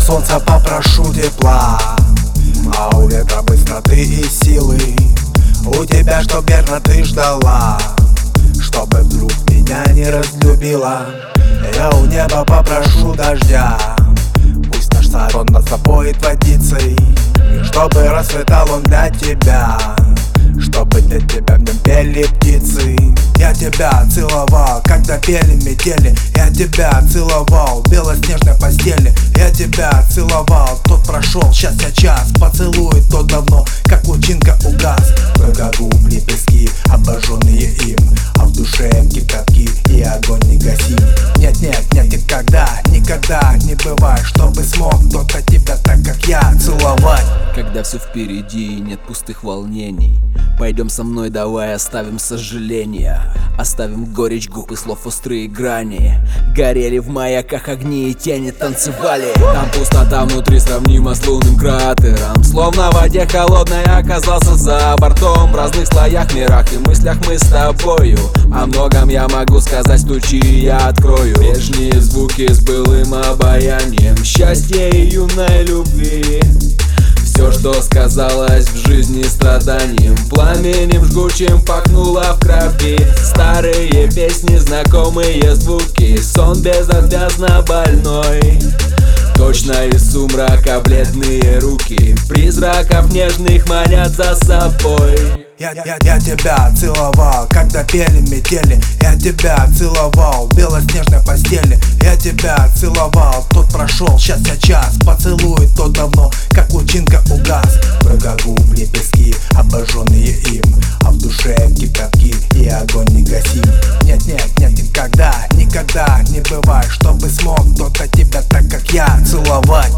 солнца попрошу тепла. А у ветра быстроты и силы. У тебя, чтоб верно ты ждала Чтобы вдруг меня не разлюбила. Я у неба попрошу дождя. Пусть наш сад он нас запоет водицей Чтобы расцветал он для тебя. Чтобы для тебя в нем пели птицы. Я тебя целовал, пели метели Я тебя целовал в белоснежной постели. Я тебя целовал, тот прошел, сейчас я час. Поцелует тот давно, как лучинка угас. Только никогда, не бывает Чтобы смог кто-то тебя так, как я, целовать. Когда все впереди и нет пустых волнений. Пойдем со мной, давай оставим сожаления Оставим горечь губ и слов острые грани. Горели в маяках огни и тени танцевали. Там пустота внутри сравнима с лунным кратером. Словно в воде холодной оказался за бортом. В разных слоях, мирах и мыслях мы с тобою. О многом я могу сказать, стучи, я открою. Прежние звуки с былым обаянием Счастья и юной любви. Все, что сказалось в жизни страданием Пламенем жгучим пахнуло в крови. Старые песни, знакомые звуки Сон безотвязно больной. Точно из сумрака бледные руки Призраков нежных манят за собой я, я, я тебя целовал, когда пели метели. Я тебя целовал в белоснежной постели. Я тебя целовал, тот прошел, сейчас я час. Поцелует тот давно, как лучинка угас губ лепестки, обожженные им. А в душе кипятки и огонь не гасим Нет, нет, нет, никогда, никогда не бывает Чтобы смог кто-то тебя так, как я, целовать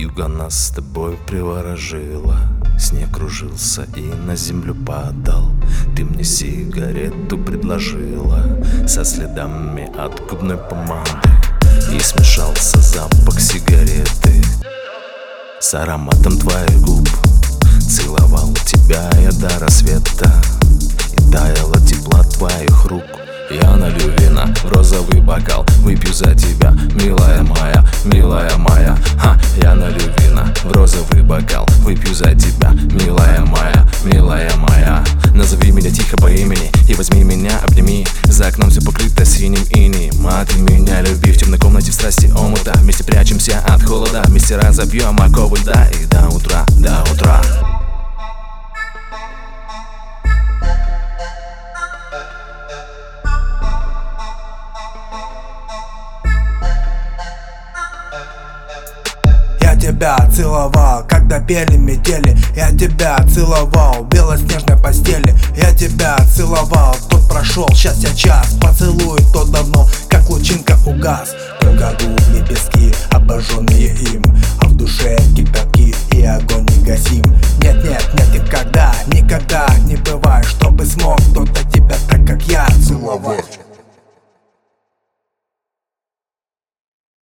Юга нас с тобой приворожила. Снег кружился и на землю падал. Ты мне сигарету предложила Со следами от губной помады. И смешался запах сигареты С ароматом твоих губ. Целовал тебя я до рассвета розовый бокал. Выпью за тебя, милая моя, милая моя. Ха, я налью вина в розовый бокал. Выпью за тебя, милая моя, милая моя. Назови меня тихо по имени и возьми меня, обними. За окном все покрыто синим инеем А ты меня люби в темной комнате в страсти омута. Вместе прячемся от холода, вместе разобьем оковы льда И до утра, до утра тебя целовал, когда пели метели. Я тебя целовал в белоснежной постели. Я тебя целовал, тот прошел, я час. Поцелует тот давно, как лучинка угас. Только